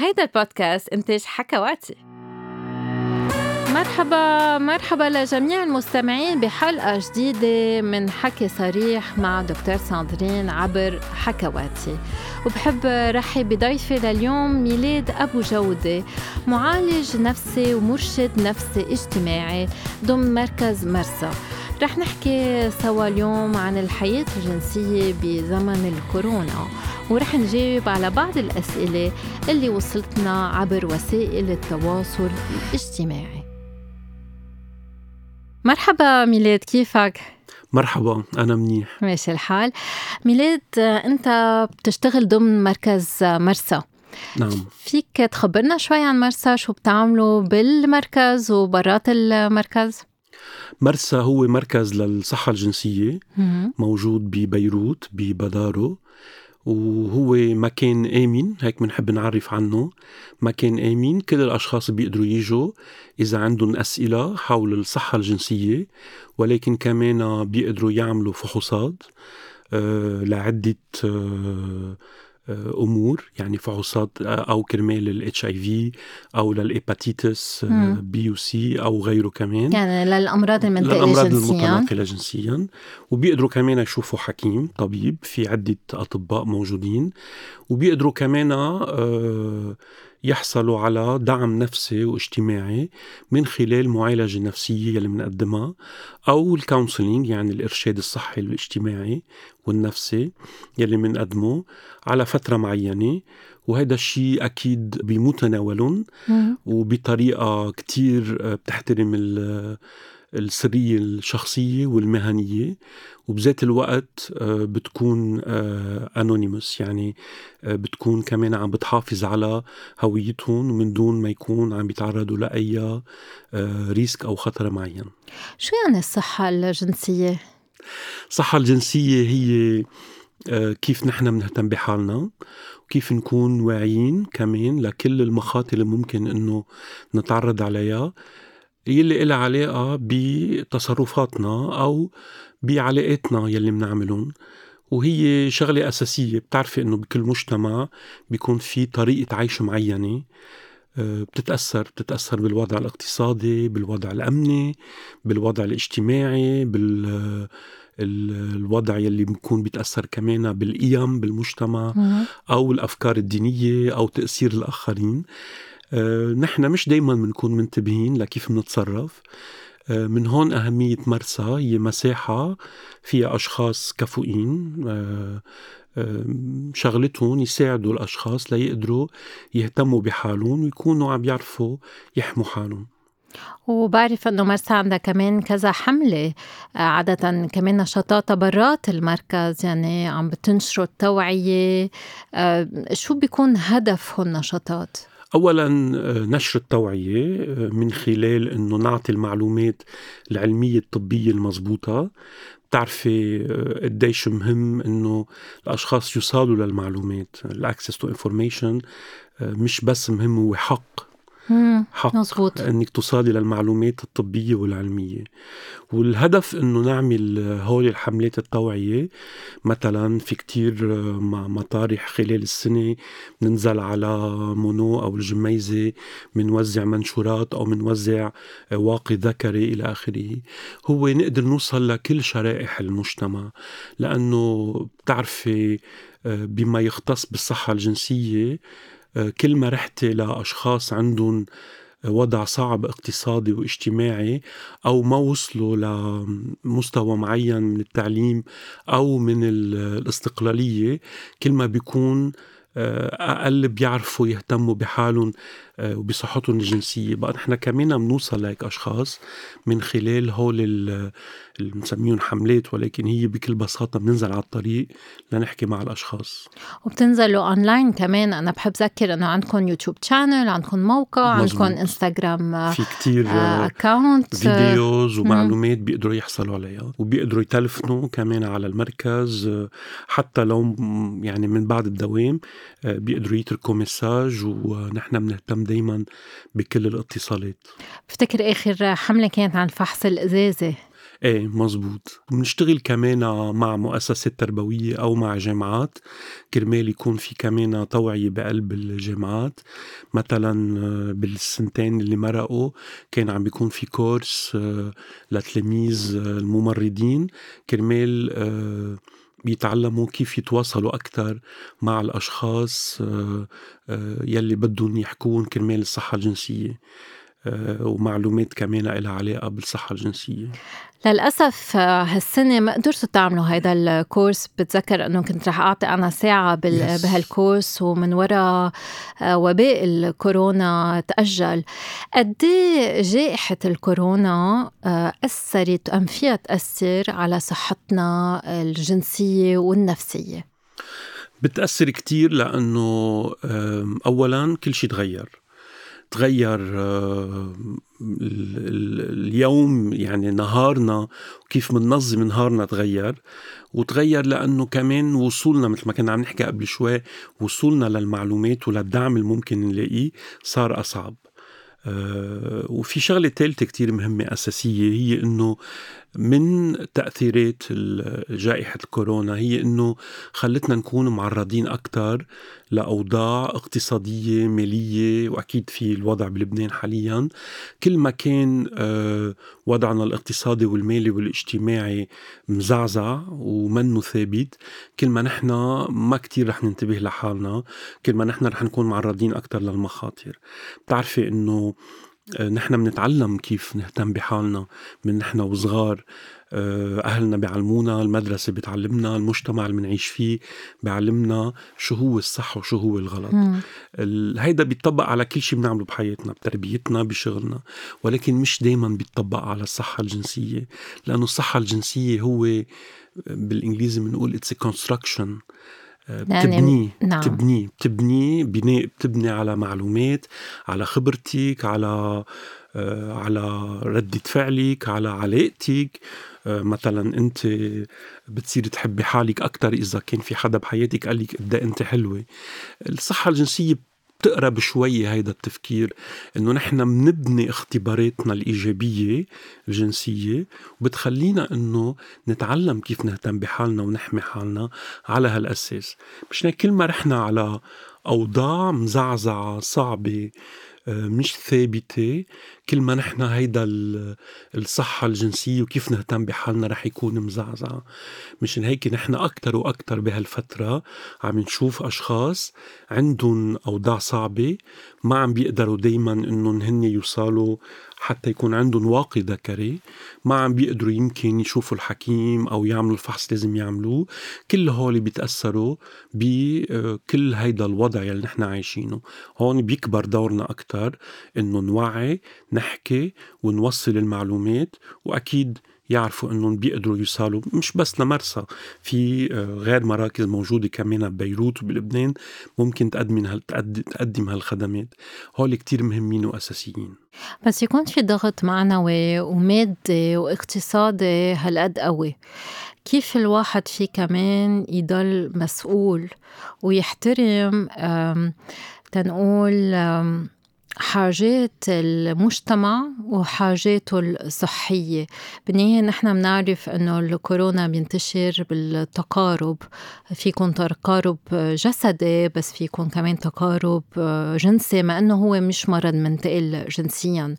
هيدا البودكاست إنتاج حكواتي. مرحبا مرحبا لجميع المستمعين بحلقة جديدة من حكي صريح مع دكتور ساندرين عبر حكواتي. وبحب رحب بضيفي لليوم ميلاد أبو جودة معالج نفسي ومرشد نفسي اجتماعي ضمن مركز مرسى. رح نحكي سوا اليوم عن الحياة الجنسية بزمن الكورونا. ورح نجاوب على بعض الأسئلة اللي وصلتنا عبر وسائل التواصل الاجتماعي. مرحبا ميلاد كيفك؟ مرحبا أنا منيح. ماشي الحال. ميلاد أنت بتشتغل ضمن مركز مرسى. نعم. فيك تخبرنا شوي عن مرسى شو بتعملوا بالمركز وبرات المركز؟ مرسى هو مركز للصحة الجنسية موجود ببيروت ببدارو. وهو مكان آمن هيك بنحب نعرف عنه. مكان آمن كل الأشخاص بيقدروا يجوا إذا عندهم أسئلة حول الصحة الجنسية ولكن كمان بيقدروا يعملوا فحوصات آه لعدة آه أمور يعني فحوصات آه، أو كرمال ال HIV أو لل hepatitis B و C أو غيره كمان. يعني للأمراض المنتقلة للامراض جنسيا. المتنقله جنسيا. وبيقدروا كمان يشوفوا حكيم طبيب في عدة أطباء موجودين. وبيقدروا كمان آه يحصلوا على دعم نفسي واجتماعي من خلال معالجة نفسية يلي بنقدمها أو الكونسلينج يعني الإرشاد الصحي الاجتماعي والنفسي يلي بنقدمه على فترة معينة. وهذا الشيء أكيد بمتناولهم وبطريقة كتير بتحترم السرية الشخصية والمهنية وبذات الوقت آه، بتكون انونيموس آه، يعني آه، بتكون كمان عم بتحافظ على هويتهم من دون ما يكون عم بيتعرضوا لأي ريسك أو خطر معين شو يعني الصحة الجنسية؟ الصحة الجنسية هي كيف نحن بنهتم بحالنا وكيف نكون واعيين كمان لكل المخاطر اللي ممكن إنه نتعرض عليها يلي إلها علاقة بتصرفاتنا أو بعلاقاتنا يلي بنعملهم وهي شغلة أساسية. بتعرفي إنه بكل مجتمع بيكون في طريقة عيش معينة. آه، بتتأثر بتتأثر بالوضع الاقتصادي بالوضع الأمني بالوضع الاجتماعي بال الوضع يلي بيكون بيتأثر كمان بالقيم بالمجتمع أو الأفكار الدينية أو تأثير الآخرين. نحن مش دايما بنكون منتبهين لكيف بنتصرف آه، من هون أهمية مرسى هي مساحة فيها أشخاص كفؤين آه، شغلتهم يساعدوا الأشخاص ليقدروا يهتموا بحالهم ويكونوا عم يعرفوا يحموا حالهم. وبعرف إنه مرسى عندها كمان كذا حملة عادة كمان نشاطات برات المركز يعني عم بتنشروا التوعية. شو بيكون هدف هالنشاطات؟ اولا آه، نشر التوعية آه، من خلال إنه نعطي المعلومات العلمية الطبية المضبوطة. بتعرفي آه، قديش مهم إنه الأشخاص يوصلوا للمعلومات ال access to information مش بس مهم هو حق. حق مزبوط. إنك توصلي للمعلومات الطبية والعلمية. والهدف إنه نعمل هول الحملات التوعية. مثلا في كتير مطارح خلال السنة بننزل على مونو أو الجميزة بنوزع منشورات أو بنوزع واقي ذكري إلى آخره. هو نقدر نوصل لكل شرائح المجتمع. لأنه بتعرفي بما يختص بالصحة الجنسية كل ما رحت لأشخاص عندهم وضع صعب اقتصادي واجتماعي أو ما وصلوا لمستوى معين من التعليم أو من الاستقلالية كل ما بيكون آه، أقل بيعرفوا يهتموا بحالهم. آه، وبصحتهم الجنسية. بقى نحن كمان بنوصل لهيك أشخاص من خلال هول اللي بنسميهم حملات ولكن هي بكل بساطة بننزل على الطريق لنحكي مع الأشخاص. وبتنزلوا اونلاين كمان. أنا بحب ذكر إنه عندكم YouTube channel عندكم موقع مزبوط. عندكم انستغرام آه، في كتير account videos ومعلومات بيقدروا يحصلوا عليها. وبيقدروا يتلفنوا كمان على المركز حتى لو يعني من بعد الدوام بيقدروا يتركوا message ونحن بنهتم دايما بكل الاتصالات. بفتكر آخر حملة كانت عن فحص الأزازة. إيه مزبوط. بنشتغل كمان مع مؤسسات تربوية أو مع جامعات. كرمال يكون في كمان توعية بقلب الجامعات. مثلا آه، بالسنتين اللي مرقوا كان عم بيكون في كورس آه، لتلاميذ آه، الممرضين. كرمال بيتعلموا كيف يتواصلوا أكثر مع الأشخاص يلي بدهم يحكون كرمال الصحة الجنسية. ومعلومات كمان لها علاقة بالصحة الجنسية للأسف هالسنة ما قدرتوا تعملوا هيدا الكورس بتذكر أنه كنت رح أعطي أنا ساعة بال... yes. بهالكورس ومن وراء آه، وباء الكورونا تأجل قد إيه جائحة الكورونا آه، أثرت أم فيها تأثر على صحتنا الجنسية والنفسية؟ بتأثر كتير لأنه أولا كل شيء تغير تغير آه، اليوم يعني نهارنا وكيف مننظم نهارنا تغير وتغير لأنه كمان وصولنا مثل ما كنا عم نحكي قبل شوي وصولنا للمعلومات وللدعم الممكن نلاقيه صار أصعب. آه، وفي شغلة ثالثة كتير مهمة أساسية هي إنه من تأثيرات جائحة الكورونا هي إنه خلتنا نكون معرضين أكثر لأوضاع اقتصادية مالية وأكيد في الوضع بلبنان حاليا. كل ما كان آه، وضعنا الاقتصادي والمالي والاجتماعي مزعزع ومنه ثابت كل ما نحن ما كتير رح ننتبه لحالنا كل ما نحن رح نكون معرضين أكثر للمخاطر. بتعرفي آه، نحن بنتعلم كيف نهتم بحالنا من نحن وصغار. آه، أهلنا بيعلمونا المدرسة بتعلمنا المجتمع اللي بنعيش فيه بيعلمنا شو هو الصح وشو هو الغلط. هيدا بيطبق على كل شيء بنعمله بحياتنا بتربيتنا بشغلنا ولكن مش دايما بيطبق على الصحة الجنسية لأنه الصحة الجنسية هو آه، بالإنجليزي بنقول it's construction بتبنيه نعم. بتبنيه بتبنيه بناء بتبني على معلومات على خبرتك على آه، على ردة فعلك على علاقتك آه، مثلا أنت بتصير تحبي حالك أكثر إذا كان في حدا بحياتك قال لك قد أنت حلوة الصحة الجنسية بتقرب شوي هيدا التفكير إنه نحن بنبني اختباراتنا الإيجابية الجنسية وبتخلينا إنه نتعلم كيف نهتم بحالنا ونحمي حالنا على هالأساس. مش كل ما رحنا على أوضاع مزعزعة صعبة مش ثابتة. كل ما نحن هيدا الصحة الجنسية وكيف نهتم بحالنا رح يكون مزعزع. مشان هيك نحن أكتر وأكتر بهالفترة عم نشوف أشخاص عندهم أوضاع صعبة ما عم بيقدروا دايما إنهم هن يوصلوا حتى يكون عندهم واقي ذكري ما عم بيقدروا يمكن يشوفوا الحكيم أو يعملوا الفحص لازم يعملوه. كل هول بيتأثروا بكل هيدا الوضع يلي نحن عايشينه. هون بيكبر دورنا أكثر إنه نوعي نحكي ونوصل المعلومات وأكيد يعرفوا إنهم بيقدروا يوصلوا مش بس لمرسى في آه، غير مراكز موجودة كمان ببيروت وبلبنان ممكن تقدم تقدم هالخدمات. هول كتير مهمين وأساسيين. بس يكون في ضغط معنوي ومادي واقتصادي هالقد قوي. كيف الواحد في كمان يضل مسؤول ويحترم تنقول حاجات المجتمع وحاجاته الصحية. بالنهاية نحن بنعرف أنه الكورونا بينتشر بالتقارب. في يكون تقارب جسدي بس في يكون كمان تقارب جنسي مع أنه هو مش مرض منتقل جنسيا.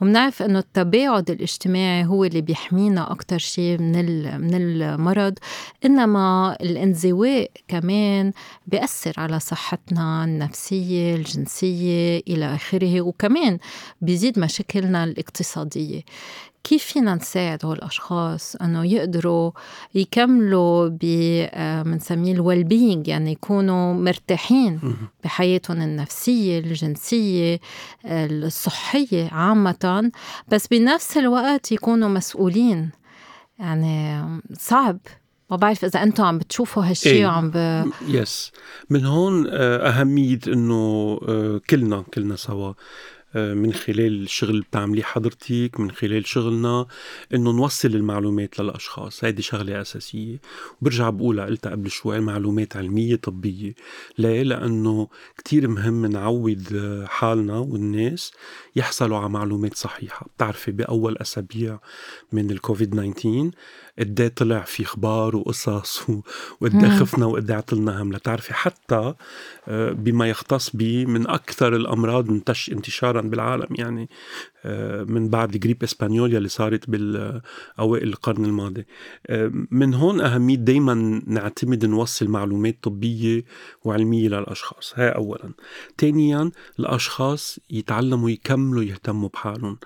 وبنعرف أنه التباعد الاجتماعي هو اللي بيحمينا أكتر شيء من من المرض. إنما الانزواء كمان بيأثر على صحتنا النفسية الجنسية إلى آخره. وكمان بيزيد مشاكلنا الاقتصادية. كيف فينا نساعد هول الأشخاص أنه يقدروا يكملوا ب بنسميه الويل بينج يعني يكونوا مرتاحين بحياتهم النفسية الجنسية الصحية عامة. بس بنفس الوقت يكونوا مسؤولين. يعني صعب. ما بعرف إذا أنتم عم بتشوفوا هالشيء إيه. وعم ب... يس من هون آه، أهمية إنه آه، كلنا كلنا سوا. من خلال الشغل اللي بتعمليه حضرتك من خلال شغلنا إنه نوصل المعلومات للأشخاص. هيدي شغلة أساسية. وبرجع بقولها قلتها قبل شوي معلومات علمية طبية. ليه لأنه كتير مهم نعود حالنا والناس يحصلوا على معلومات صحيحة. بتعرفي بأول أسابيع من الكوفيد 19 قد إيه طلع في أخبار وقصص وقد إيه خفنا وقد إيه عطلنا هم لتعرفي حتى آه، بما يختص بي من أكثر الأمراض انتشارا بالعالم يعني آه، من بعد جريب اسبانيوليا اللي صارت بالأوائل القرن الماضي. آه، من هون أهمية دائما نعتمد نوصل معلومات طبية وعلمية للأشخاص. هاي اولا. ثانيا الأشخاص يتعلموا يكملوا يهتموا بحالهم.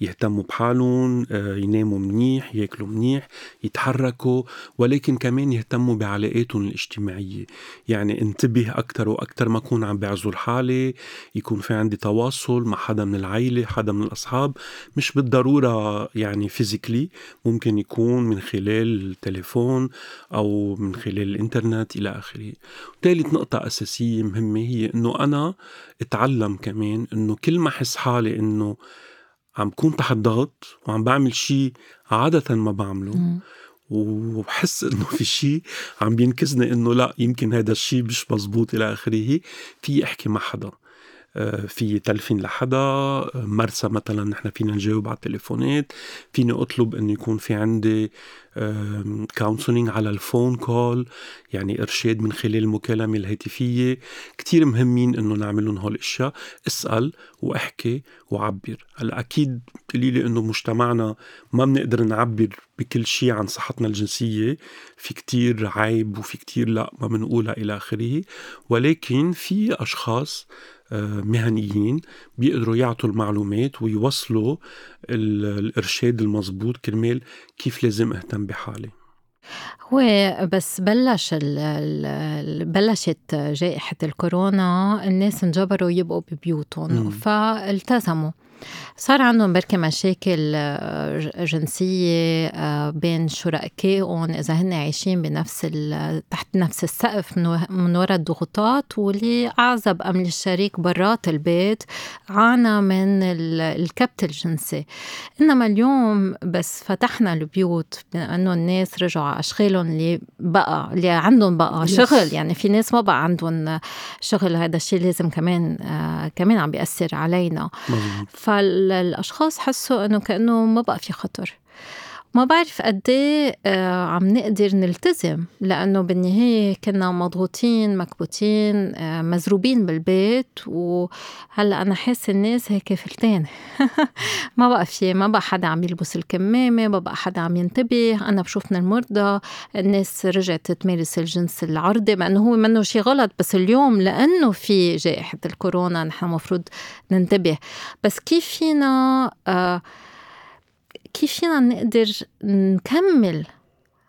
يهتموا بحالهم يناموا منيح ياكلوا منيح يتحركوا ولكن كمان يهتموا بعلاقاتهم الاجتماعية. يعني انتبه أكثر وأكثر ما أكون عم بعزل حالي يكون في عندي تواصل مع حدا من العيلة حدا من الأصحاب. مش بالضرورة يعني فيزيكلي ممكن يكون من خلال التليفون أو من خلال الإنترنت إلى آخره. ثالث نقطة أساسية مهمة هي أنه أنا أتعلم كمان أنه كل ما أحس حالي أنه عم كون تحت ضغط وعم بعمل شيء عادة ما بعمله. وبحس إنه في شيء عم بينكزني إنه لا يمكن هذا الشيء مش مزبوط إلى آخره. في أحكي مع حدا. آه، في تلفين لحدا. مرسى مثلا نحن فينا نجاوب على التليفونات. فيني أطلب إنه يكون في عندي counseling على ال phone call يعني إرشاد من خلال المكالمه الهاتفية. كتير مهمين إنه نعملهم هول الاشياء اسأل وأحكي وعبر. هلأ أكيد لي إنه مجتمعنا ما بنقدر نعبر بكل شيء عن صحتنا الجنسية. في كتير عيب وفي كتير لأ ما بنقولها إلى آخره. ولكن في أشخاص آه، مهنيين بيقدروا يعطوا المعلومات ويوصلوا الإرشاد المضبوط كرمال كيف لازم بحالي. هو بس بلش ال بلشت جائحة الكورونا الناس انجبروا يبقوا ببيوتهم فالتزموا. صار عندهم بركة مشاكل آه، جنسية آه، بين شركائهم إذا هن عايشين بنفس تحت نفس السقف من وراء الضغوطات واللي أعزب أم الشريك برات البيت عانى من الكبت الجنسي. إنما اليوم بس فتحنا البيوت لأنه الناس رجعوا على أشغالهم اللي بقى اللي عندهم بقى شغل. يعني في ناس ما بقى عندهم شغل. هذا الشيء لازم كمان آه، كمان عم بيأثر علينا. فالأشخاص حسوا إنه كأنه ما بقى في خطر. ما بعرف قد إيه آه، عم نقدر نلتزم لأنه بالنهاية كنا مضغوطين مكبوتين آه، مزروبين بالبيت وهلأ أنا حاسة الناس هيك فلتان. ما بقى في ما بقى حدا عم يلبس الكمامة ما بقى حدا عم ينتبه. أنا بشوف من المرضى الناس رجعت تمارس الجنس العرضي مع إنه هو منه شيء غلط بس اليوم لأنه في جائحة الكورونا نحن المفروض ننتبه. بس كيف فينا آه كيف فينا نقدر نكمل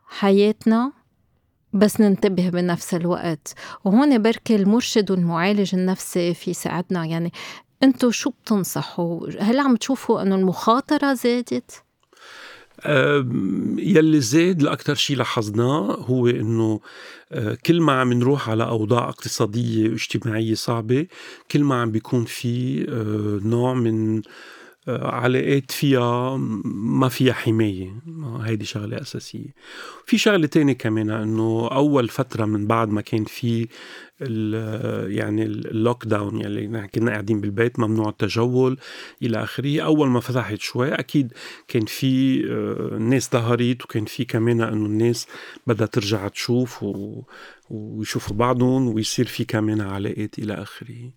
حياتنا بس ننتبه بنفس الوقت؟ وهون بركي المرشد والمعالج النفسي في ساعدنا. يعني انتو شو بتنصحوا؟ هل عم تشوفوا انه المخاطرة زادت؟ يلي زاد لأكثر شيء لاحظناه هو إنه أه، كل ما عم نروح على أوضاع اقتصادية واجتماعية صعبة كل ما عم بيكون في أه، نوع من علاقات فيها ما فيها حماية. هيدي شغلة أساسية. في شغلة تانية كمان أنه أول فترة من بعد ما كان في يعني ال lockdown يعني كنا قاعدين بالبيت ممنوع التجول إلى آخره. أول ما فتحت شوي أكيد كان في آه، ناس ظهرت وكان في كمان إنه الناس بدها ترجع تشوف و ويشوفوا بعضهم ويصير في كمان علاقات إلى آخره.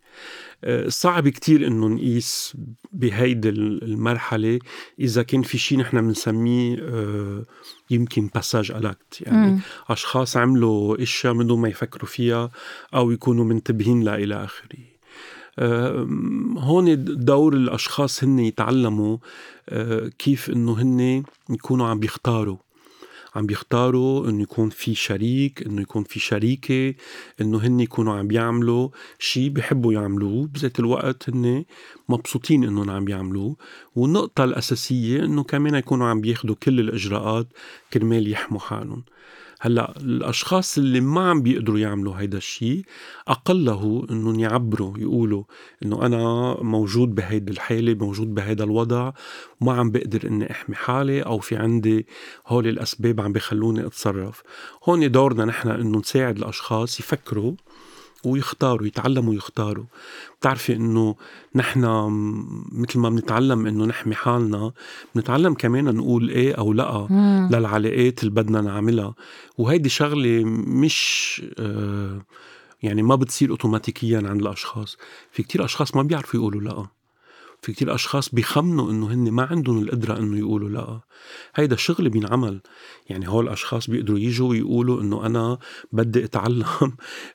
آه، صعب كتير إنه نقيس بهيدي المرحلة. إذا كان في شيء نحن بنسميه آه، يمكن passage à l'acte يعني م. أشخاص عملوا أشياء من دون ما يفكروا فيها أو يكونوا منتبهين لها إلى آخره. هون دور الأشخاص هن يتعلموا كيف إنه هن يكونوا عم بيختاروا عم بيختاروا إنه يكون في شريك إنه يكون في شريكة إنه هن يكونوا عم بيعملوا شيء بيحبوا يعملوه. بذات الوقت هن مبسوطين إنهم عم بيعملوه. والنقطة الأساسية إنه كمان يكونوا عم بياخدوا كل الإجراءات كرمال يحموا حالهم. هلأ الأشخاص اللي ما عم بيقدروا يعملوا هيدا الشيء أقله إنهم يعبروا يقولوا إنه أنا موجود بهيدي الحالة موجود بهيدا الوضع وما عم بقدر إني أحمي حالي أو في عندي هول الأسباب عم بخلوني أتصرف. هون دورنا نحن إنه نساعد الأشخاص يفكروا ويختاروا يتعلموا يختاروا بتعرفي إنه نحن مثل ما بنتعلم إنه نحمي حالنا بنتعلم كمان نقول إيه أو لأ مم. للعلاقات اللي بدنا نعملها. وهيدي شغلة مش آه يعني ما بتصير اوتوماتيكيا عند الأشخاص. في كتير أشخاص ما بيعرفوا يقولوا لأ. في كتير أشخاص بيخمنوا إنه هن ما عندهم القدرة إنه يقولوا لأ. هيدا شغل بينعمل. يعني هول الأشخاص بيقدروا يجوا ويقولوا إنه أنا بدي أتعلم.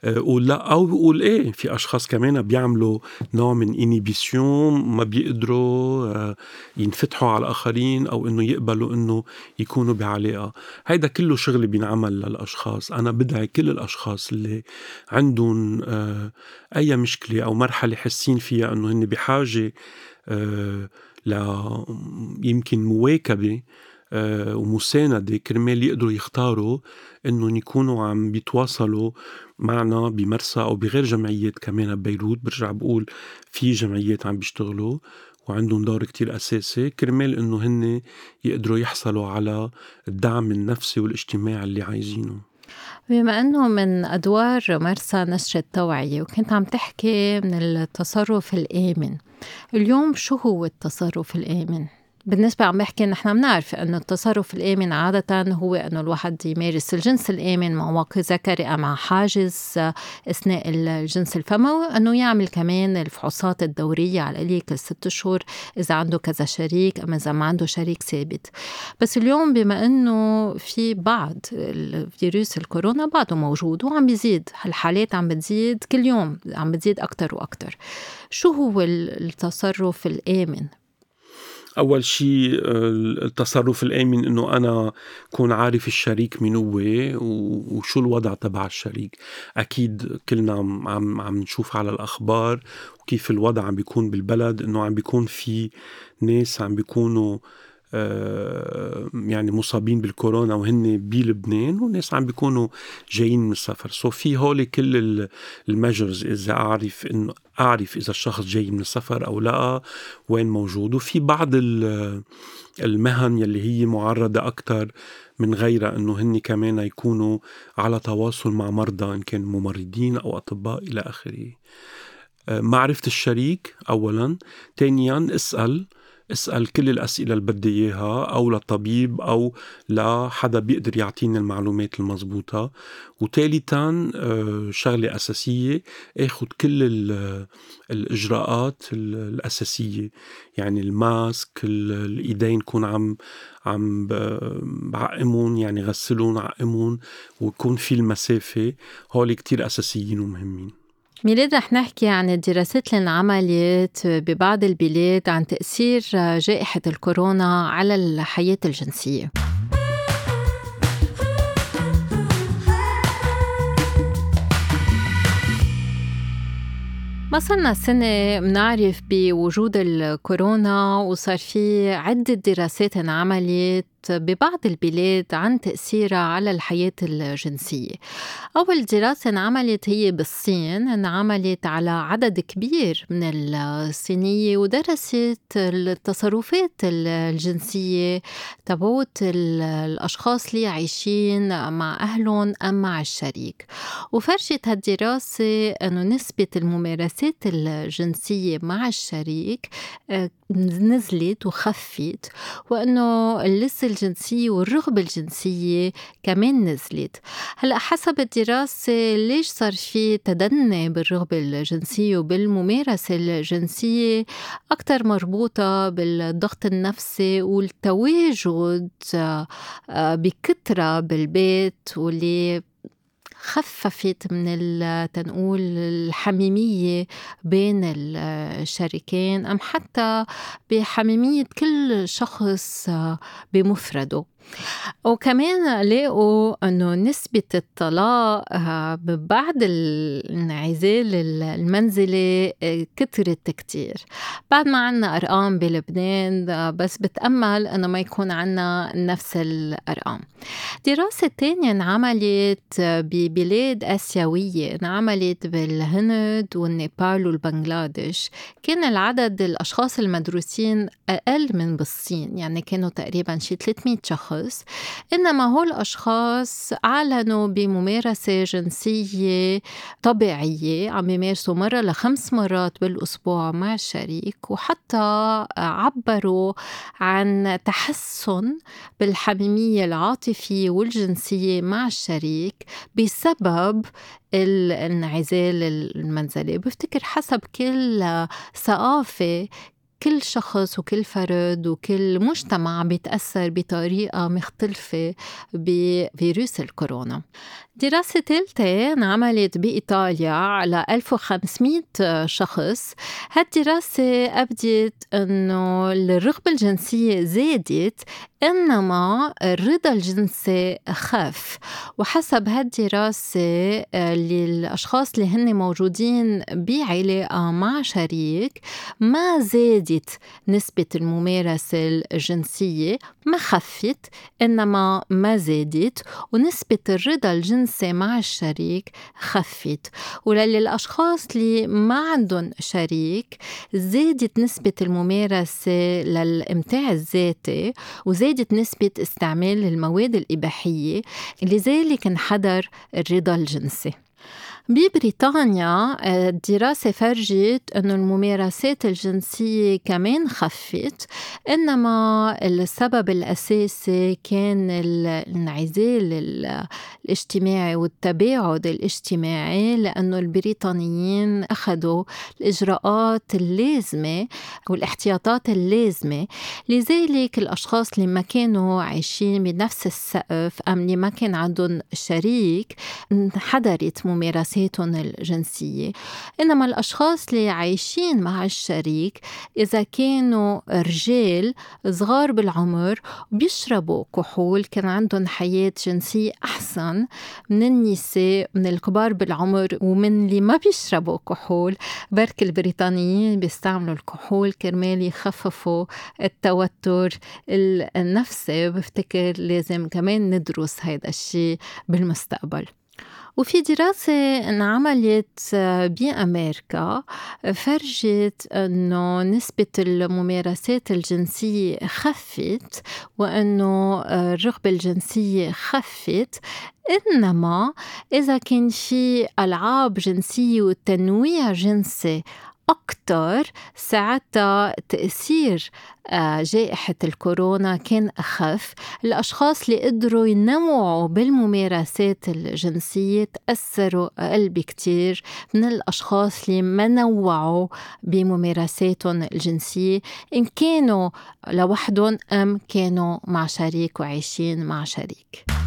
قول لأ. أو بقول إيه في أشخاص كمان بيعملوا نوع من إنيبيسيون ما بيقدروا آه، ينفتحوا على الآخرين أو إنه يقبلوا إنه يكونوا بعلاقة. هيدا كله شغل بينعمل للأشخاص. أنا بدعي كل الأشخاص اللي عندهم آه، أي مشكلة أو مرحلة حاسين فيها إنه هن بحاجة آه، يمكن مواكبة آه، ومساندة كرمال يقدروا يختاروا إنهم يكونوا عم بيتواصلوا معنا بمرسى أو بغير جمعيات كمان ببيروت. برجع بقول في جمعيات عم بيشتغلوا وعندهم دور كتير أساسي. كرمال إنه هن يقدروا يحصلوا على الدعم النفسي والاجتماعي اللي عايزينه. بما أنه من أدوار مرسى نشر التوعية وكنت عم تحكي من التصرف الآمن اليوم شو هو التصرف الآمن؟ بالنسبة عم بحكي نحن بنعرف إنه التصرف الآمن عادة هو إنه الواحد يمارس الجنس الآمن مع واقي ذكري مع حاجز أثناء الجنس الفموي انه يعمل كمان الفحوصات الدورية على القليل كل ست شهور إذا عنده كذا شريك أما إذا ما عنده شريك ثابت. بس اليوم بما إنه في بعض الفيروس الكورونا بعده موجود وعم بيزيد الحالات عم بتزيد كل يوم عم بتزيد أكثر وأكثر شو هو التصرف الآمن؟ أول شيء التصرف الآمن إنه أنا كون عارف الشريك من هو وشو الوضع تبع الشريك. أكيد كلنا عم عم عم نشوف على الأخبار وكيف الوضع عم بيكون بالبلد إنه عم بيكون في ناس عم بيكونوا آه، يعني مصابين بالكورونا وهن بلبنان وناس عم بيكونوا جايين من السفر. so في هول كل ال measures إذا أعرف انه أعرف إذا الشخص جاي من السفر أو لا وين موجود. وفي بعض المهن يلي هي معرضة أكثر من غيرها إنه هن كمان يكونوا على تواصل مع مرضى إن كانوا ممرضين أو أطباء إلى آخره. آه، معرفة الشريك أولا. ثانيا اسأل اسأل كل الأسئلة اللي بدي إياها أو للطبيب أو لحدا بيقدر يعطيني المعلومات المضبوطة وثالثا آه، شغلة أساسية اخد كل الإجراءات الأساسية. يعني الماسك الإيدين كون عم عم بعقمهم يعني غسلهم عقمهم ويكون في المسافة. هول كتير أساسيين ومهمين. ميلاد رح نحكي عن الدراسات اللي انعملت ببعض البلاد عن تأثير جائحة الكورونا على الحياة الجنسية. ما صرنا سنة بنعرف بوجود الكورونا وصار في عدة دراسات انعملت ببعض البلاد عن تأثيرها على الحياة الجنسية. أول دراسة انعملت هي بالصين انعملت على عدد كبير من الصينية ودرست التصرفات الجنسية تبعوت الأشخاص اللي عايشين مع أهلهم أم مع الشريك. وفرجت هالدراسة أنه نسبة الممارسات الجنسية مع الشريك آه، نزلت وخفت وأنه اللسة الجنسية والرغبة الجنسية كمان نزلت. هلأ حسب الدراسة ليش صار في تدني بالرغبة الجنسية وبالممارسة الجنسية أكثر مربوطة بالضغط النفسي والتواجد آه، بكثرة بالبيت واللي خففت من تنقول الحميمية بين الشريكين أم حتى بحميمية كل شخص بمفرده. وكمان لقوا إنه نسبة الطلاق آه، بعد الانعزال المنزلي آه، كترت كتير. بعد ما عنا أرقام بلبنان آه، بس بتأمل إنه ما يكون عنا نفس الأرقام. دراسة تانية انعملت ببلاد آسيوية انعملت بالهند والنيبال والبنغلاديش. كان العدد الأشخاص المدروسين أقل من بالصين يعني كانوا تقريبا شي 300 شخص. إنما هول الأشخاص أعلنوا بممارسة جنسية طبيعية عم يمارسوا مرة لخمس مرات بالأسبوع مع الشريك وحتى عبروا عن تحسن بالحميمية العاطفية والجنسية مع الشريك بسبب الانعزال المنزلي. بفتكر حسب كل ثقافة كل شخص وكل فرد وكل مجتمع بيتأثر بطريقة مختلفة بفيروس الكورونا. دراسة ثالثة انعملت بإيطاليا على 1500 شخص. هالدراسة أبدت أنه الرغبة الجنسية زادت إنما الرضا الجنسي خف. وحسب هالدراسة اللي الأشخاص اللي هن موجودين بعلاقة مع شريك ما زادت نسبة الممارسة الجنسية ما خفت إنما ما زادت ونسبة الرضا الجنسي مع الشريك خفت. وللأشخاص اللي ما عندهم شريك زادت نسبة الممارسة للإمتاع الذاتي وزادت نسبة استعمال المواد الإباحية لذلك انحدر الرضا الجنسي. ببريطانيا الدراسة فرجت أنه الممارسات الجنسية كمان خفت إنما السبب الأساسي كان الانعزال الاجتماعي والتباعد الاجتماعي لأنه البريطانيين أخذوا الإجراءات اللازمة والاحتياطات اللازمة. لذلك الأشخاص اللي ما كانوا عايشين بنفس السقف أم اللي ما كان عندهم شريك انحدرت ممارسات ممارساتهم الجنسية. إنما الأشخاص اللي عايشين مع الشريك إذا كانوا رجال صغار بالعمر بيشربوا كحول كان عندهم حياة جنسية أحسن من النساء من الكبار بالعمر ومن اللي ما بيشربوا كحول. برك البريطانيين بيستعملوا الكحول كرمال يخففوا التوتر النفسي. بفتكر لازم كمان ندرس هيدا الشيء بالمستقبل. وفي دراسة انعملت بأمريكا فرجت أنه نسبة الممارسات الجنسية خفت وأنه الرغبة الجنسية خفت. إنما إذا كان في ألعاب جنسية وتنويع جنسي أكتر ساعتها تأثير آه، جائحة الكورونا كان أخف. الأشخاص اللي قدروا ينوعوا بالممارسات الجنسية تأثروا أقل بكتير من الأشخاص اللي ما نوعوا بممارساتهم الجنسية. إن كانوا لوحدهم أم كانوا مع شريك وعايشين مع شريك.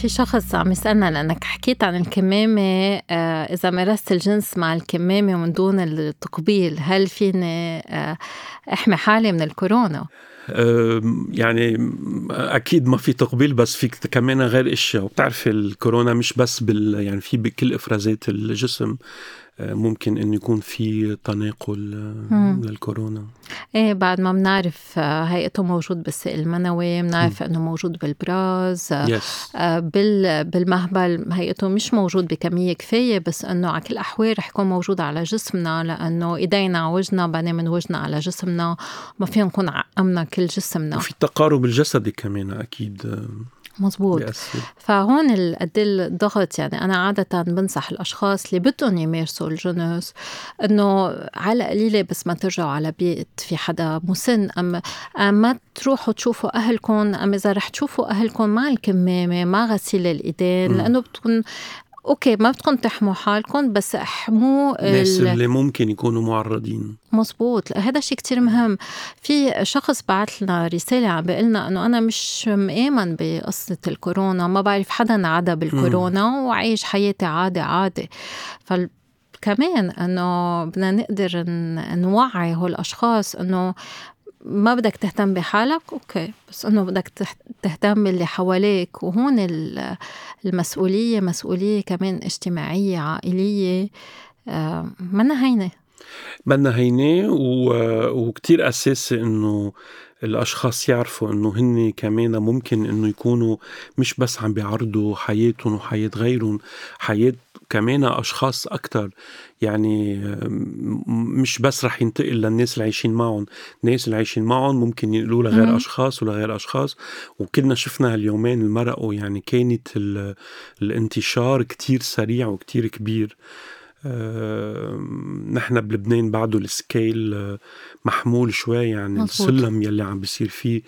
في شخص عم يسألنا لأنك حكيت عن الكمامة آه، إذا مارست الجنس مع الكمامة من دون التقبيل هل فيني آه، أحمي حالي من الكورونا؟ يعني أكيد ما في تقبيل بس فيك كمان غير إشياء وبتعرفي الكورونا مش بس بال يعني في بكل إفرازات الجسم ممكن انه يكون في تناقل مم. للكورونا إيه بعد ما بنعرف آه، هيئته موجود بالسائل المنوي بنعرف إنه موجود بالبراز yes. آه، بال بالمهبل هيئته مش موجود بكمية كفاية بس إنه على كل الأحوال رح يكون موجود على جسمنا لأنه إيدينا على وجهنا بعدين من وجهنا على جسمنا ما فينا نكون عقمنا كل جسمنا وفي التقارب الجسدي كمان أكيد مزبوط فهون قد الضغط يعني أنا عادة بنصح الأشخاص اللي بدهم يمارسوا الجنس إنه على قليلة بس ما ترجعوا على بيت في حدا مسن. ام, أم ما تروحوا تشوفوا أهلكم أم إذا رح تشوفوا أهلكم مع الكمامة مع غسيل الإيدين لأنه بتكون okay ما بدكم تحموا حالكم بس احموا الناس اللي ممكن يكونوا معرضين. مزبوط هذا شيء كتير مهم. في شخص بعث لنا رسالة عم بيقول لنا إنه أنا مش مآمن بقصة الكورونا ما بعرف حدا عدا بالكورونا وعايش حياتي عادي عادي. فال كمان إنه بدنا نقدر نوعي هول الأشخاص إنه ما بدك تهتم بحالك؟ أوكي. بس إنه بدك تهتم باللي حواليك. وهون المسؤولية مسؤولية كمان اجتماعية عائلية. منا هينة. منا هينة وكتير أساسي إنه الأشخاص يعرفوا إنه هن كمان ممكن إنه يكونوا مش بس عم بيعرضوا حياتهم وحياة غيرهم حياة كمان أشخاص أكثر يعني مش بس رح ينتقل للناس اللي عايشين معهم الناس اللي عايشين معهم ممكن ينقلوا لغير اشخاص ولغير اشخاص وكلنا شفنا هاليومين المرقوا يعني كانت الانتشار كتير سريع وكتير كبير نحن بلبنان بعده السكيل آه، محمول شوي يعني مزبوط. السلم يلي عم بيصير فيه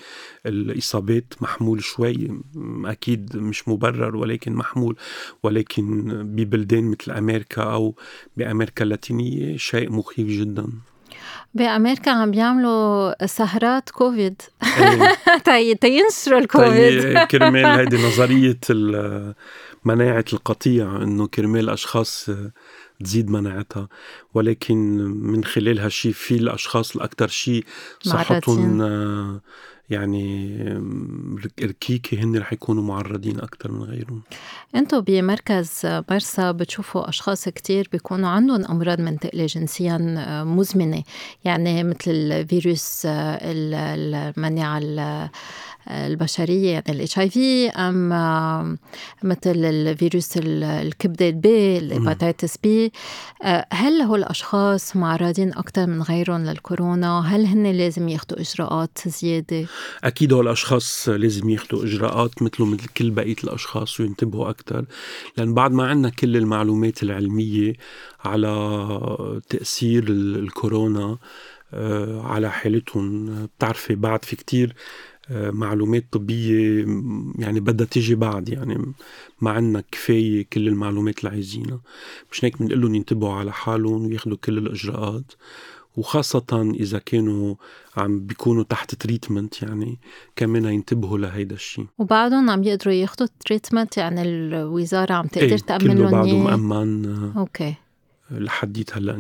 الإصابات محمول شوي أكيد مش مبرر ولكن محمول ولكن ببلدان مثل أمريكا أو بأمريكا اللاتينية شيء مخيف جدا بأمريكا عم بيعملوا سهرات كوفيد إيه. تينشروا الكوفيد كرمال هيدي نظرية مناعة القطيع إنه كرمال أشخاص تزيد مناعتها ولكن من خلال هالشي في الأشخاص الأكثر شيء صحتهم يعني ركيكه هن رح يكونوا معرضين أكثر من غيرهم. أنتم بمركز مرسى بتشوفوا أشخاص كتير بيكونوا عندهم أمراض منتقله جنسيا مزمنة. يعني مثل الفيروس المناعة البشرية يعني ال HIV أم مثل الفيروس الكبده ال B ال hepatitis B آه، هل هول الأشخاص معرضين أكثر من غيرهم للكورونا؟ هل هن لازم ياخذوا إجراءات زيادة؟ أكيد هول الأشخاص لازم ياخذوا إجراءات مثله مثل كل بقية الأشخاص وينتبهوا أكثر لأن بعد ما عندنا كل المعلومات العلمية على تأثير الكورونا آه، على حالتهم بتعرفي بعد في كتير معلومات طبية يعني بدها تيجي بعد يعني ما عندنا كفاية كل المعلومات اللي عايزينها. مش هيك بنقول لهم ينتبهوا على حالهم وياخذوا كل الإجراءات. وخاصة إذا كانوا عم بيكونوا تحت treatment يعني كمان ينتبهوا لهيدا الشيء. وبعدهم عم يقدروا ياخذوا treatment يعني الوزارة عم تقدر إيه تأمن لهم بعده مأمن أوكي. لحديت هلأ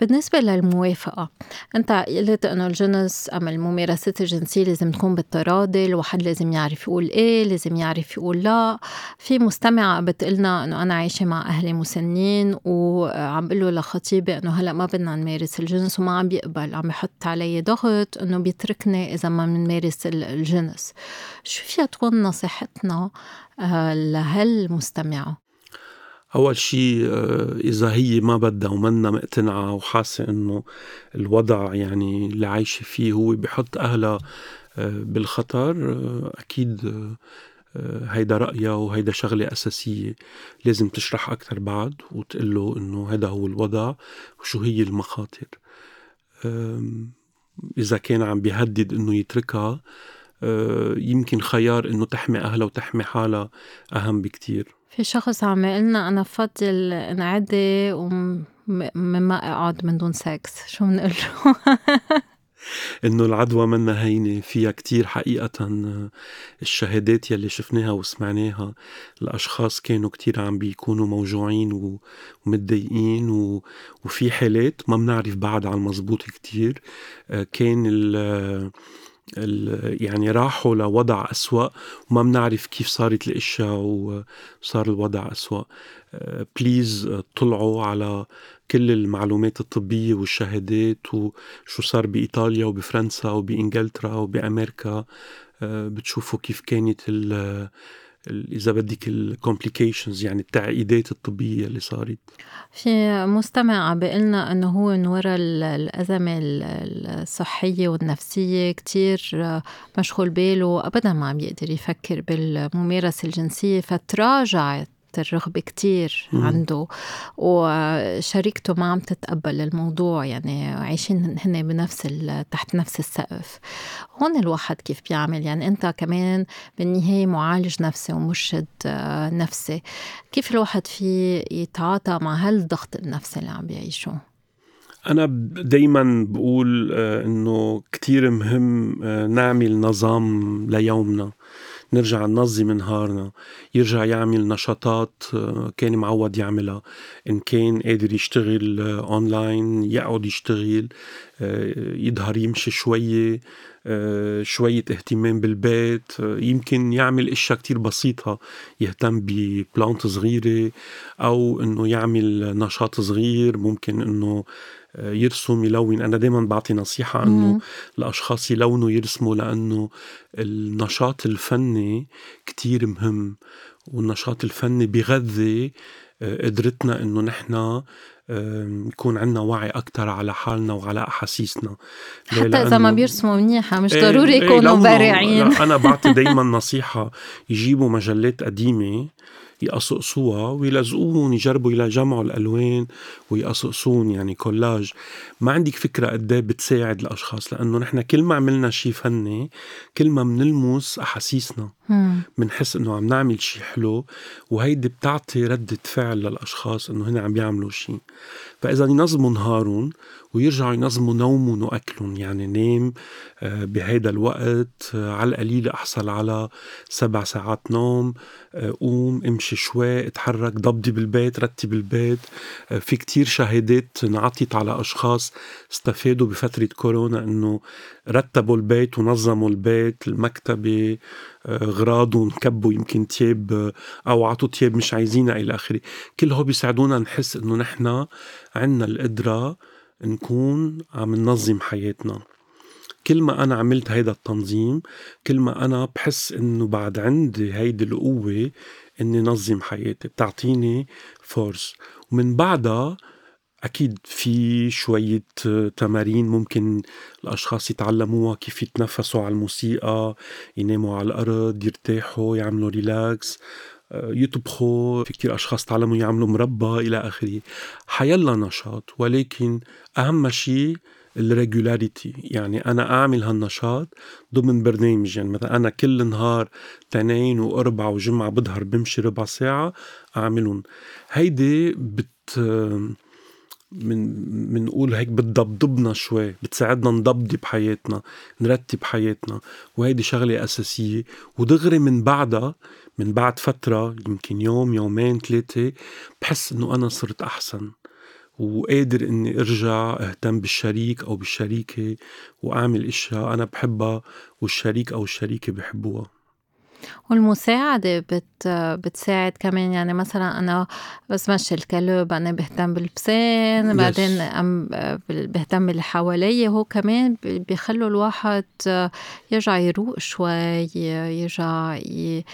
بالنسبة للموافقة أنت قلت إنه الجنس أم الممارسات الجنسية لازم تكون بالتراضي الواحد لازم يعرف يقول إيه لازم يعرف يقول لا في مستمعة بتقلنا إنه أنا عايشة مع أهلي مسنين وعم بقول له لخطيبي إنه هلأ ما بدنا نمارس الجنس وما عم بيقبل عم يحط علي ضغط إنه بيتركني إذا ما بنمارس الجنس شو فيها تكون نصيحتنا آه، لهالمستمعة؟ أول شيء آه، إذا هي ما بدها ومنا مقتنعة وحاسة إنه الوضع يعني اللي عايشة فيه هو بحط أهلها آه، بالخطر آه، أكيد هيدا رأيها وهيدا شغلة أساسية. لازم تشرح أكثر بعد وتقول له إنه هذا هو الوضع وشو هي المخاطر. إذا كان عم بيهدد إنه يتركها يمكن خيار إنه تحمي أهلها وتحمي حالها أهم بكتير. في شخص عم يقلنا أنا بفضل انعدي ومما أقعد من دون سكس شو بنقول له؟ إنه العدوى منا هينة فيها كتير حقيقة. الشهادات يلي شفناها وسمعناها الأشخاص كانوا كتير عم بيكونوا موجوعين ومتضايقين وفي حالات ما بنعرف بعد على المزبوط كتير. آه، كان يعني راحوا لوضع أسوأ وما بنعرف كيف صارت الأشياء وصار الوضع أسوأ. please آه، طلعوا على كل المعلومات الطبية والشهادات وشو صار بإيطاليا وبفرنسا وبإنجلترا وبأمريكا. آه، بتشوفوا كيف كانت إذا بدك ال complications يعني التعقيدات الطبية اللي صارت. في مستمع بيقلنا إنه هو من وراء الأزمة الصحية والنفسية كتير مشغول باله ابدا ما عم يقدر يفكر بالممارسة الجنسية فتراجعت الرغبة كتير عنده. وشريكته ما عم تتقبل الموضوع يعني عايشين هن بنفس تحت نفس السقف. هون الواحد كيف بيعمل؟ يعني انت كمان بالنهاية معالج نفسي ومرشد آه، نفسي. كيف الواحد في يتعاطى مع هالضغط النفسي اللي عم بيعيشه؟ أنا دايما بقول آه، إنه كتير مهم آه، نعمل نظام ليومنا. نرجع ننظم نهارنا. يرجع يعمل نشاطات كان معود يعملها. إن كان قادر يشتغل أونلاين يقعد يشتغل يظهر يمشي شوية شوية اهتمام بالبيت يمكن يعمل أشياء كتير بسيطة. يهتم ببلانت صغيرة أو إنه يعمل نشاط صغير. ممكن إنه يرسم يلون. أنا دائما بعطي نصيحة إنه الأشخاص يلونوا يرسموا لأنه النشاط الفني كتير مهم والنشاط الفني بغذي آه، قدرتنا إنه نحن يكون عندنا وعي أكثر على حالنا وعلى أحاسيسنا. حتى إذا ما بيرسموا منيحة مش إيه، ضروري إيه، يكونوا بارعين أنا بعطي دايما نصيحة يجيبوا مجلات قديمة يقصقصوها ويلزقوهم يجربوا يجمعوا الألوان ويقصقصون يعني كولاج. ما عندك فكرة قد إيه بتساعد الأشخاص؟ لأنه نحن كل ما عملنا شيء فني كل ما بنلمس أحاسيسنا. بنحس إنه عم نعمل شيء حلو وهيدي بتعطي ردة فعل للأشخاص إنه هن عم يعملوا شيء فإذا ينظموا نهارهم ويرجعوا ينظموا نومهم واكلهم يعني نام آه، بهيدا الوقت آه، على القليل أحصل على سبع ساعات نوم آه، قوم امشي شوي اتحرك ضبطي بالبيت رتب البيت. في كتير شهادات انعطيت على أشخاص استفادوا بفترة كورونا إنه رتبوا البيت ونظموا البيت المكتبة أغراضهم كبوا يمكن تياب أو عطوا تياب مش عايزينها إلى آخره. كل هو بيساعدونا نحس إنه نحن عنا القدرة نكون عم ننظم حياتنا. كل ما أنا عملت هيدا التنظيم كل ما أنا بحس إنه بعد عندي هيدي القوة إني نظم حياتي بتعطيني force ومن بعدها أكيد في شوية تمارين ممكن الأشخاص يتعلموها كيف يتنفسوا على الموسيقى يناموا على الأرض يرتاحوا يعملوا relax يطبخوا في كتير أشخاص تعلموا يعملوا مربى إلى آخره. حيلا نشاط ولكن أهم شيء الريجولاريتي يعني أنا أعمل هالنشاط ضمن برنامج. يعني مثلا أنا كل نهار تنين وأربع وجمعة بظهر بمشي ربع ساعة أعملهم. هيدي بت من منقول هيك بتضبضبنا شوي بتساعدنا نضبضي بحياتنا نرتب حياتنا. وهيدي شغلة أساسية. ودغري من بعدها من بعد فترة يمكن يوم يومين ثلاثة بحس إنه أنا صرت أحسن. وقادر إني أرجع أهتم بالشريك أو بالشريكة وأعمل أشياء أنا بحبها والشريك أو الشريكة بحبوها. والمساعدة بت بتساعد كمان. يعني مثلا أنا بس مشي الكلب أنا بهتم بالبسين بعدين أم بهتم باللي حوالي هو كمان بيخلوا الواحد يرجع يروق شوي يرجع ي...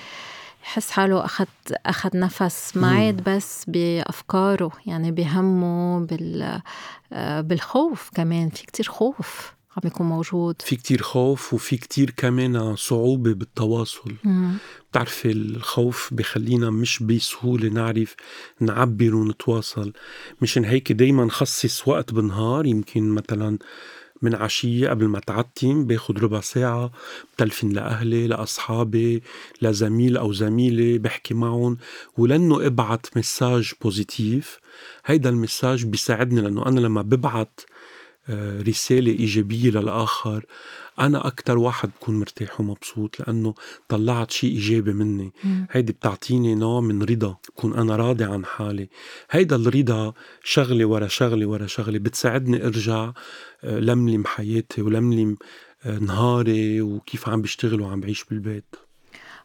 يحس حاله أخذ أخذ نفس ما عاد بس بأفكاره يعني بهمه بال بالخوف كمان. في كتير خوف. عم يكون موجود. في كتير خوف وفي كتير كمان صعوبة بالتواصل. بتعرفي الخوف بخلينا مش بسهولة نعرف نعبر ونتواصل. مشان هيك دايما نخصص وقت بالنهار يمكن مثلا من عشية قبل ما تعتم باخد ربع ساعة بتلفن لأهلي لأصحابي لزميل أو زميلة بحكي معهم ولأنه أبعت مساج بوزيتيف. هيدا المساج بيساعدني لأنه أنا لما ببعت رسالة إيجابية للآخر. أنا أكتر واحد بكون مرتاح ومبسوط لأنه طلعت شيء إيجابي مني. مم. هيدي بتعطيني نوع من رضا بكون أنا راضي عن حالي. هيدا الرضا شغلة ورا شغلة ورا شغلة بتساعدني أرجع آه، لملم حياتي ولملم آه، نهاري وكيف عم بشتغل وعم بعيش بالبيت.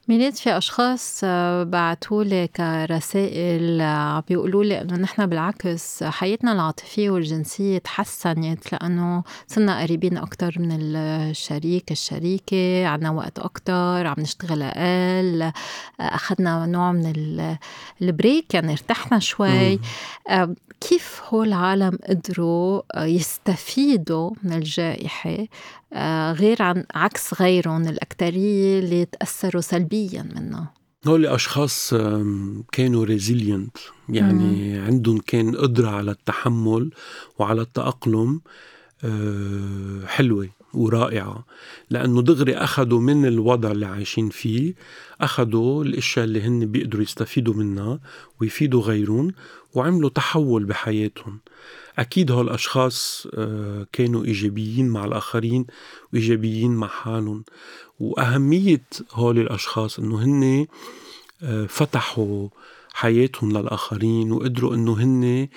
ميلاد في أشخاص آه، بعتوا لي كرسائل عم بيقولوا لي إنه نحن بالعكس حياتنا العاطفية والجنسية تحسنت لأنه صرنا قريبين أكتر من الشريك الشريكة عنا وقت أكتر عم نشتغل أقل أخذنا نوع من ال break يعني ارتحنا شوي. كيف هو العالم قدروا يستفيدوا من الجائحة آه، غير عن عكس غيرهم الأكترية اللي تأثروا سلبيا منها؟ هول أشخاص كانوا resilient يعني مم. عندهم كان قدرة على التحمل وعلى التأقلم آه، حلوة ورائعة. لأنه دغري أخذوا من الوضع اللي عايشين فيه أخذوا الأشياء اللي هن بيقدروا يستفيدوا منها ويفيدوا غيرهم وعملوا تحول بحياتهم. أكيد هول الأشخاص آه، كانوا إيجابيين مع الآخرين وإيجابيين مع حالهم. وأهمية هول الأشخاص إنه هن آه، فتحوا حياتهم للآخرين وقدروا إنه هن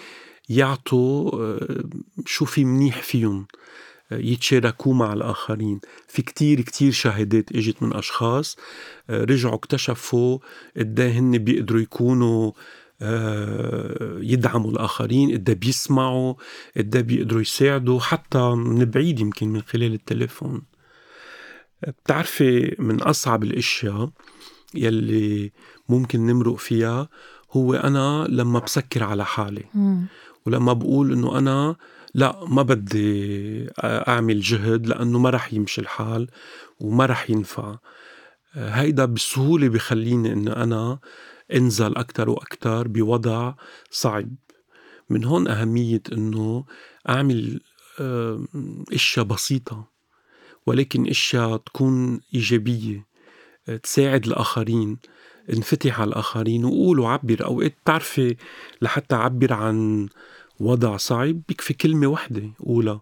يعطوا آه، شو في منيح فيهم يتشاركوا مع الآخرين. في كتير كتير شهادات إجت من أشخاص رجعوا اكتشفوا قد إيه هن بيقدروا يكونوا يدعموا الآخرين قد بيسمعوا قد بيقدروا يساعدوا حتى من بعيد يمكن من خلال التليفون. بتعرفي من أصعب الأشياء يلي ممكن نمرق فيها هو أنا لما بسكر على حالي. ولما بقول إنه أنا لا ما بدي أعمل جهد لأنه ما رح يمشي الحال وما رح ينفع. هيدا بسهولة بخليني إنه أنا انزل أكتر وأكتر بوضع صعب. من هون أهمية أنه أعمل أشياء بسيطة ولكن أشياء تكون إيجابية تساعد الآخرين انفتح على الآخرين وقول وعبر. أوقات بتعرفي لحتى أعبر عن وضع صعب بيكفي كلمة واحدة أولى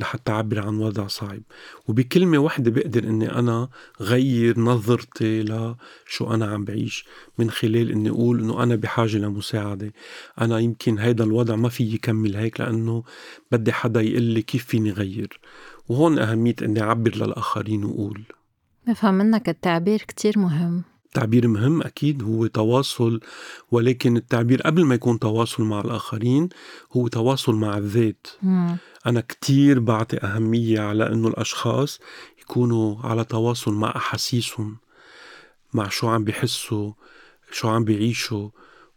لحتى أعبر عن وضع صعب. وبكلمة واحدة بقدر أني أنا غير نظرتي لشو أنا عم بعيش من خلال أني أقول أنه أنا بحاجة لمساعدة. أنا يمكن هيدا الوضع ما في يكمل هيك لأنه بدي حدا يقول لي كيف فيني غير. وهون أهمية أني أعبر للآخرين وأقول. بفهم منك التعبير كتير مهم. التعبير مهم أكيد هو تواصل ولكن التعبير قبل ما يكون تواصل مع الآخرين هو تواصل مع الذات مم. أنا كتير بعطي أهمية على أنه الأشخاص يكونوا على تواصل مع أحاسيسهم مع شو عم بيحسوا شو عم بيعيشوا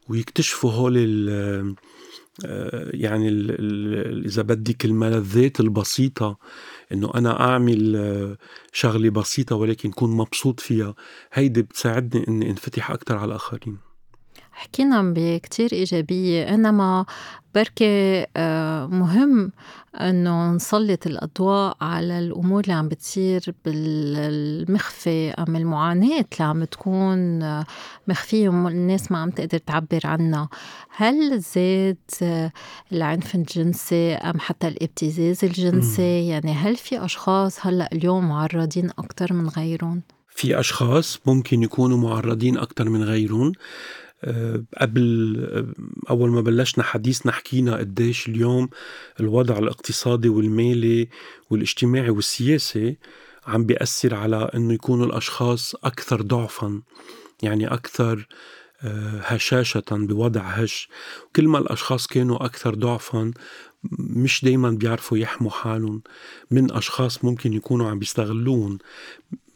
ويكتشفوا هول يعني ال ال إذا بدك الملذات البسيطة إنه أنا أعمل آه، شغلة بسيطة ولكن كون مبسوط فيها هيدي بتساعدني إني أنفتح أكتر على الآخرين. حكينا بكتير إيجابية. إنما بركي آه، مهم إنه نسلط الأضواء على الأمور اللي عم بتصير بالمخفي أم المعاناة اللي عم تكون مخفية الناس ما عم تقدر تعبر عنها. هل زاد العنف الجنسي أم حتى الابتزاز الجنسي؟ يعني هل في أشخاص هلأ اليوم معرضين أكثر من غيرهم؟ في أشخاص ممكن يكونوا معرضين أكثر من غيرهم. قبل أول ما بلشنا حديثنا حكينا قديش اليوم الوضع الاقتصادي والمالي والاجتماعي والسياسي عم بيأثر على أنه يكونوا الأشخاص أكثر ضعفا يعني أكثر آه، هشاشة بوضع هش. كل ما الأشخاص كانوا أكثر ضعفا مش دايما بيعرفوا يحموا حالهم. من أشخاص ممكن يكونوا عم بيستغلون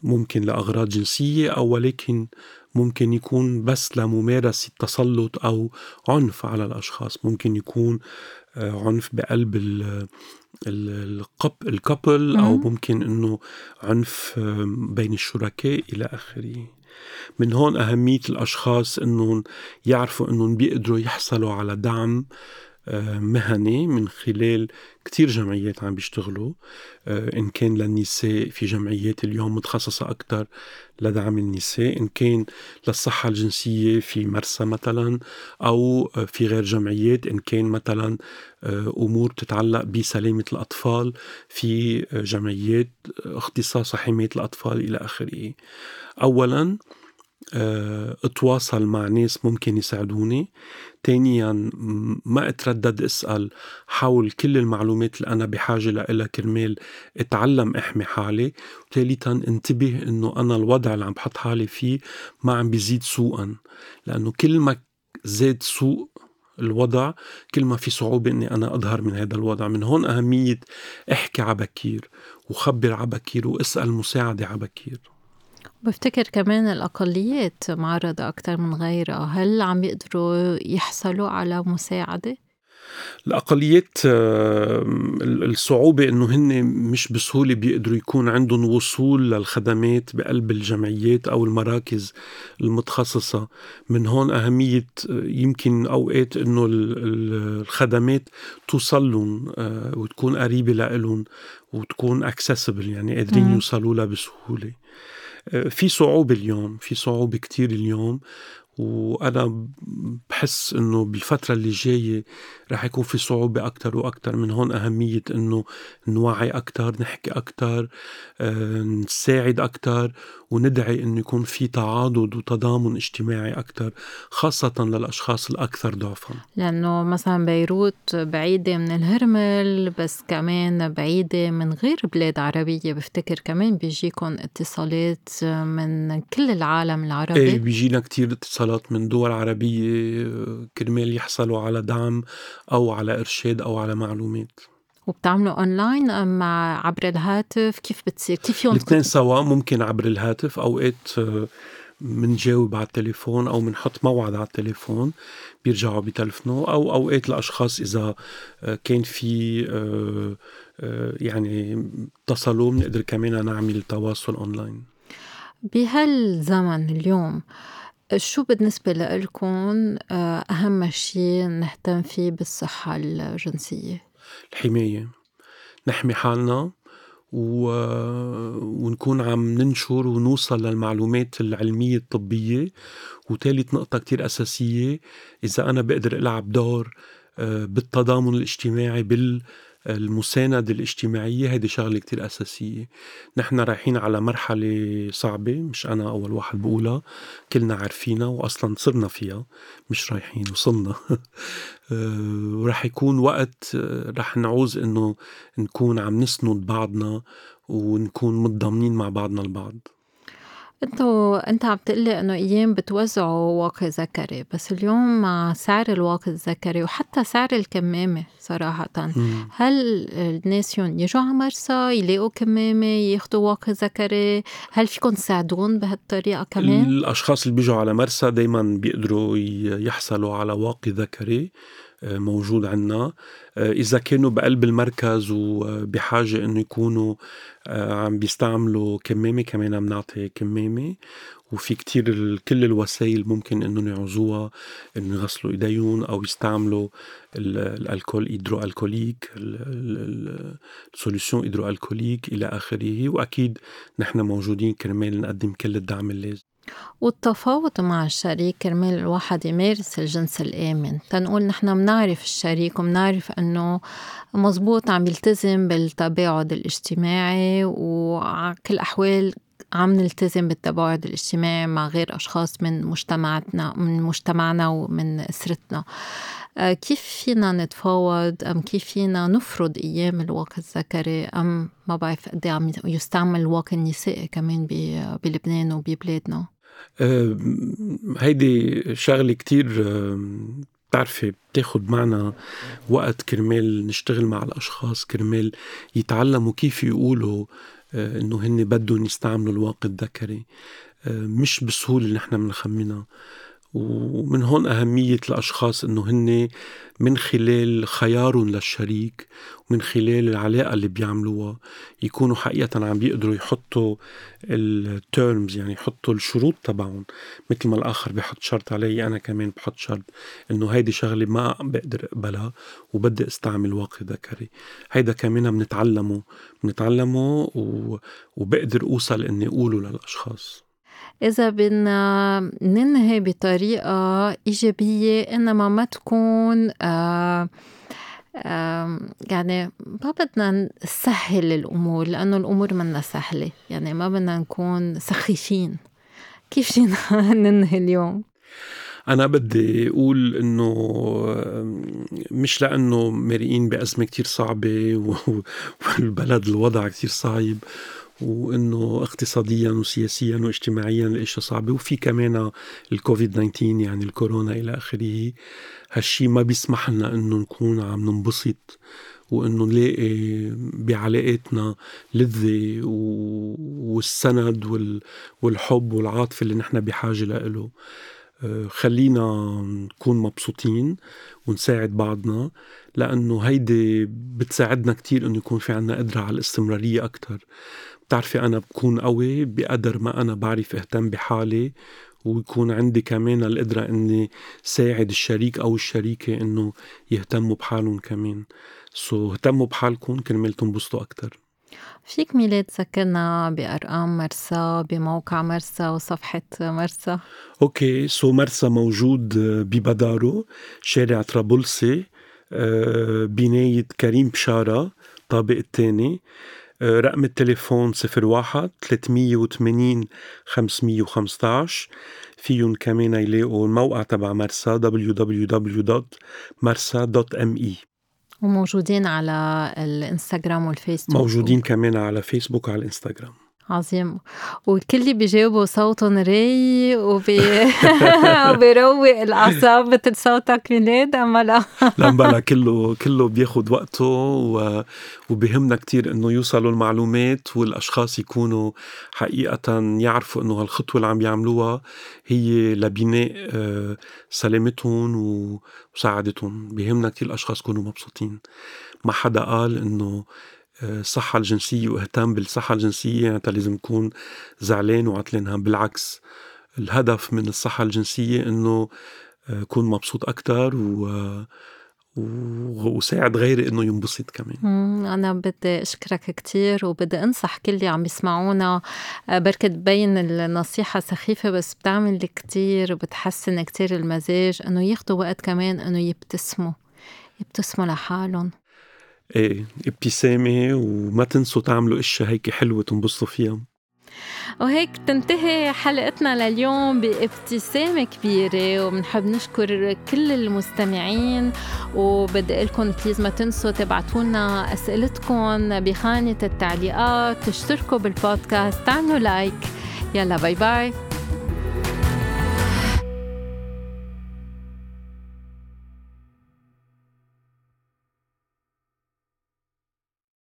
ممكن لأغراض جنسية أو ولكن ممكن يكون بس لممارسة تسلط أو عنف على الأشخاص. ممكن يكون آه، عنف بقلب الكابل أو ممكن أنه عنف بين الشركاء إلى آخره. من هون أهمية الأشخاص أنهم يعرفوا أنهم بيقدروا يحصلوا على دعم مهني من خلال كتير جمعيات عم بيشتغلوا. آه، إن كان للنساء في جمعيات اليوم متخصصة أكثر لدعم النساء إن كان للصحة الجنسية في مرسى مثلا أو آه، في غير جمعيات إن كان مثلا آه، أمور تتعلق بسلامة الأطفال في جمعيات اختصاصها حماية الأطفال إلى آخره. أولا أتواصل مع ناس ممكن يساعدوني. تانيا ما أتردد أسأل حول كل المعلومات اللي أنا بحاجة لها كرمال أتعلم إحمي حالي. وثالثا انتبه إنه أنا الوضع اللي عم بحط حالي فيه ما عم بيزيد سوءا. لأنه كل ما زاد سوء الوضع كل ما في صعوبة إني أنا أظهر من هذا الوضع. من هون أهمية إحكي عبكير وخبر عبكير وأسأل مساعدة عبكير بفتكر كمان الأقليات معرضة أكتر من غيرها. هل عم يقدروا يحصلوا على مساعدة؟ الأقليات الصعوبة إنه هن مش بسهولة بيقدروا يكون عندهم وصول للخدمات بقلب الجمعيات أو المراكز المتخصصة. من هون أهمية يمكن أوقات إنه الخدمات توصل لهم آه، وتكون قريبة لإلهم وتكون اكسسبل يعني قادرين يوصلوا لها بسهولة. آه، في صعوبة اليوم في صعوبة كتير اليوم. وأنا بحس إنه بالفترة اللي جاية رح يكون في صعوبة أكثر وأكثر من هون أهمية إنه نوعي أكثر نحكي أكثر آه، نساعد أكثر وندعي إنه يكون في تعاضد وتضامن اجتماعي أكثر خاصة للأشخاص الأكثر ضعفا. لأنه مثلا بيروت بعيدة من الهرمل بس كمان بعيدة من غير بلاد عربية. بفتكر كمان بيجيكم اتصالات من كل العالم العربي. إيه بيجينا كثير اتصالات من دول عربية كرمال يحصلوا على دعم أو على إرشاد أو على معلومات. وبتعملوا أونلاين أم مع عبر الهاتف؟ كيف بتصير؟ كيف فيهم الاثنين سوا ممكن عبر الهاتف أوقات بنجاوب على التليفون أو بنحط موعد على التليفون بيرجعوا بتلفنوا أو أوقات الاشخاص إذا آه، كان في آه، آه، يعني اتصلوا بنقدر كمان نعمل تواصل أونلاين. بهالزمن اليوم شو بالنسبة لكم أهم شيء نهتم فيه بالصحة الجنسية؟ الحماية نحمي حالنا و... ونكون عم ننشر ونوصل للمعلومات العلمية الطبية وثالث نقطة كتير أساسية إذا أنا بقدر ألعب دور آه، بالتضامن الاجتماعي بال المساندة الاجتماعية هيدي شغلة كتير أساسية. نحن رايحين على مرحلة صعبة مش أنا أول واحد بقولها كلنا عارفينها وأصلا صرنا فيها مش رايحين وصلنا. آه، ورح يكون وقت آه، رح نعوز إنه نكون عم نسند بعضنا ونكون متضامنين مع بعضنا البعض. أنتوا انت عم تقلي انه أيام بتوزعوا واقي ذكري بس اليوم مع سعر الواقي الذكري وحتى سعر الكمامة صراحة. مم. هل الناس يجوا على مرسى يلاقوا كمامة ياخذوا واقي ذكري؟ هل فيكم تساعدون بهالطريقة كمان؟ الأشخاص اللي بيجوا على مرسى دائما بيقدروا يحصلوا على واقي ذكري. موجود عنا. آه، إذا كانوا بقلب المركز وبحاجة إنه يكونوا آه، عم بيستعملوا كمامة كمان عم نعطي كمامة. وفي كتير كل الوسائل ممكن انه يعوزوها إنه يغسلوا إيديهم أو يستعملوا الألكول ايدرو الكوليك ال solution hydro-alcoolique إلى آخره. وأكيد نحن موجودين كرمال نقدم كل الدعم اللازم. والتفاوض مع الشريك كرمال الواحد يمارس الجنس الآمن. تنقول نحن منعرف الشريك ومنعرف أنه مزبوط عم يلتزم بالتباعد الاجتماعي وعلى كل الأحوال عم نلتزم بالتباعد الاجتماعي مع غير أشخاص من مجتمعاتنا من مجتمعنا ومن أسرتنا. آه، كيف فينا نتفاوض؟ أم كيف فينا نفرض أيام الواقع الذكري؟ أم ما بعرف قد إيه عم يستعمل الواقع النسائي كمان بلبنان وببلادنا. أه هيدي شغلة كتير بتعرفي بتاخد معنا وقت كرمال نشتغل مع الأشخاص كرمال يتعلموا كيف يقولوا أه إنه هن بدهم يستعملوا الواقع الذكري. أه مش بسهولة نحن بنخمنها ومن هون أهمية الأشخاص أنه هن من خلال خيارهم للشريك ومن خلال العلاقة اللي بيعملوها يكونوا حقيقة عم بيقدروا يحطوا التيرمز يعني يحطوا الشروط تبعهم. مثل ما الآخر بيحط شرط علي أنا كمان بحط شرط إنه هيدي شغلة ما بقدر أقبلها وبدي أستعمل واقع ذكري. هيدا كمان بنتعلمه بنتعلمه وبقدر أوصل إني أقوله للأشخاص. إذا بدنا ننهي بطريقة إيجابية إنما ما تكون آه يعني ما بدنا نسهل الأمور لأنه الأمور منا سهلة. يعني ما بدنا نكون سخيفين. كيف فينا ننهي اليوم؟ أنا بدي أقول إنه مش لأنه مرقين بأزمة كتير صعبة والبلد الوضع كتير صعب. وإنه اقتصاديا وسياسيا واجتماعيا الاشياء صعبه وفي كمان الكوفيد 19 يعني الكورونا إلى آخره. هالشي ما بيسمح لنا إنه نكون عم ننبسط وإنه نلاقي بعلاقاتنا لذة والسند والحب والعاطفة اللي نحن بحاجة له آه، خلينا نكون مبسوطين ونساعد بعضنا لأنه هيدي بتساعدنا كتير إنه يكون في عنا قدرة على الاستمرارية أكتر. بتعرفي أنا بكون قوي بقدر ما أنا بعرف أهتم بحالي ويكون عندي كمان القدرة إني ساعد الشريك أو الشريكة إنه يهتموا بحالهم كمان. so, so, اهتموا بحالكم كرمال تنبسطوا أكتر. فيك ميلاد تذكرنا بأرقام مرسى بموقع مرسى وصفحة مرسى؟ okay so مرسى موجود ببدارو شارع طرابلسي آه، بناية كريم بشارة طابق الثاني رقم التليفون 01 380 515 فيهم كمان يلاقوا الموقع تبع مرسى www.marsa.me وموجودين على الإنستغرام والفيسبوك. موجودين كمان على فيسبوك وعلى الإنستغرام. عظيم. والكل اللي بيجاوبوا صوتهم رايق وبي... وبيروق الأعصاب مثل صوتك ميلاد أما لا. لا بلا كله كله بياخد وقته و... وبهمنا كتير إنه يوصلوا المعلومات والأشخاص يكونوا حقيقة يعرفوا إنه هالخطوة اللي عم يعملوها هي لبناء آه، سلامتهم ومساعدتهم بهمنا كتير الأشخاص يكونوا مبسوطين. ما حدا قال إنه الصحة الجنسية واهتم بالصحة الجنسية. يعني لازم يكون زعلان وعطلان. بالعكس الهدف من الصحة الجنسية إنه آه، مبسوط أكثر و وساعد غيري إنه ينبسط كمان. أنا بدي أشكرك كثير وبدي أنصح كل اللي عم يسمعونا. آه، بركة تبين النصيحة سخيفة بس بتعمل كثير وبتحسن كثير المزاج إنه ياخذوا وقت كمان إنه يبتسموا يبتسموا لحالهم. إيه إبتسامة وما تنسوا تعملوا إشياء هيك حلوة تنبسطوا فيها. وهيك تنتهي حلقتنا لليوم بإبتسامة كبيرة وبنحب نشكر كل المستمعين وبدي لكم please ما تنسوا تبعتوا لنا أسئلتكم بخانة التعليقات تشتركوا بالبودكاست تعملوا لايك يلا باي باي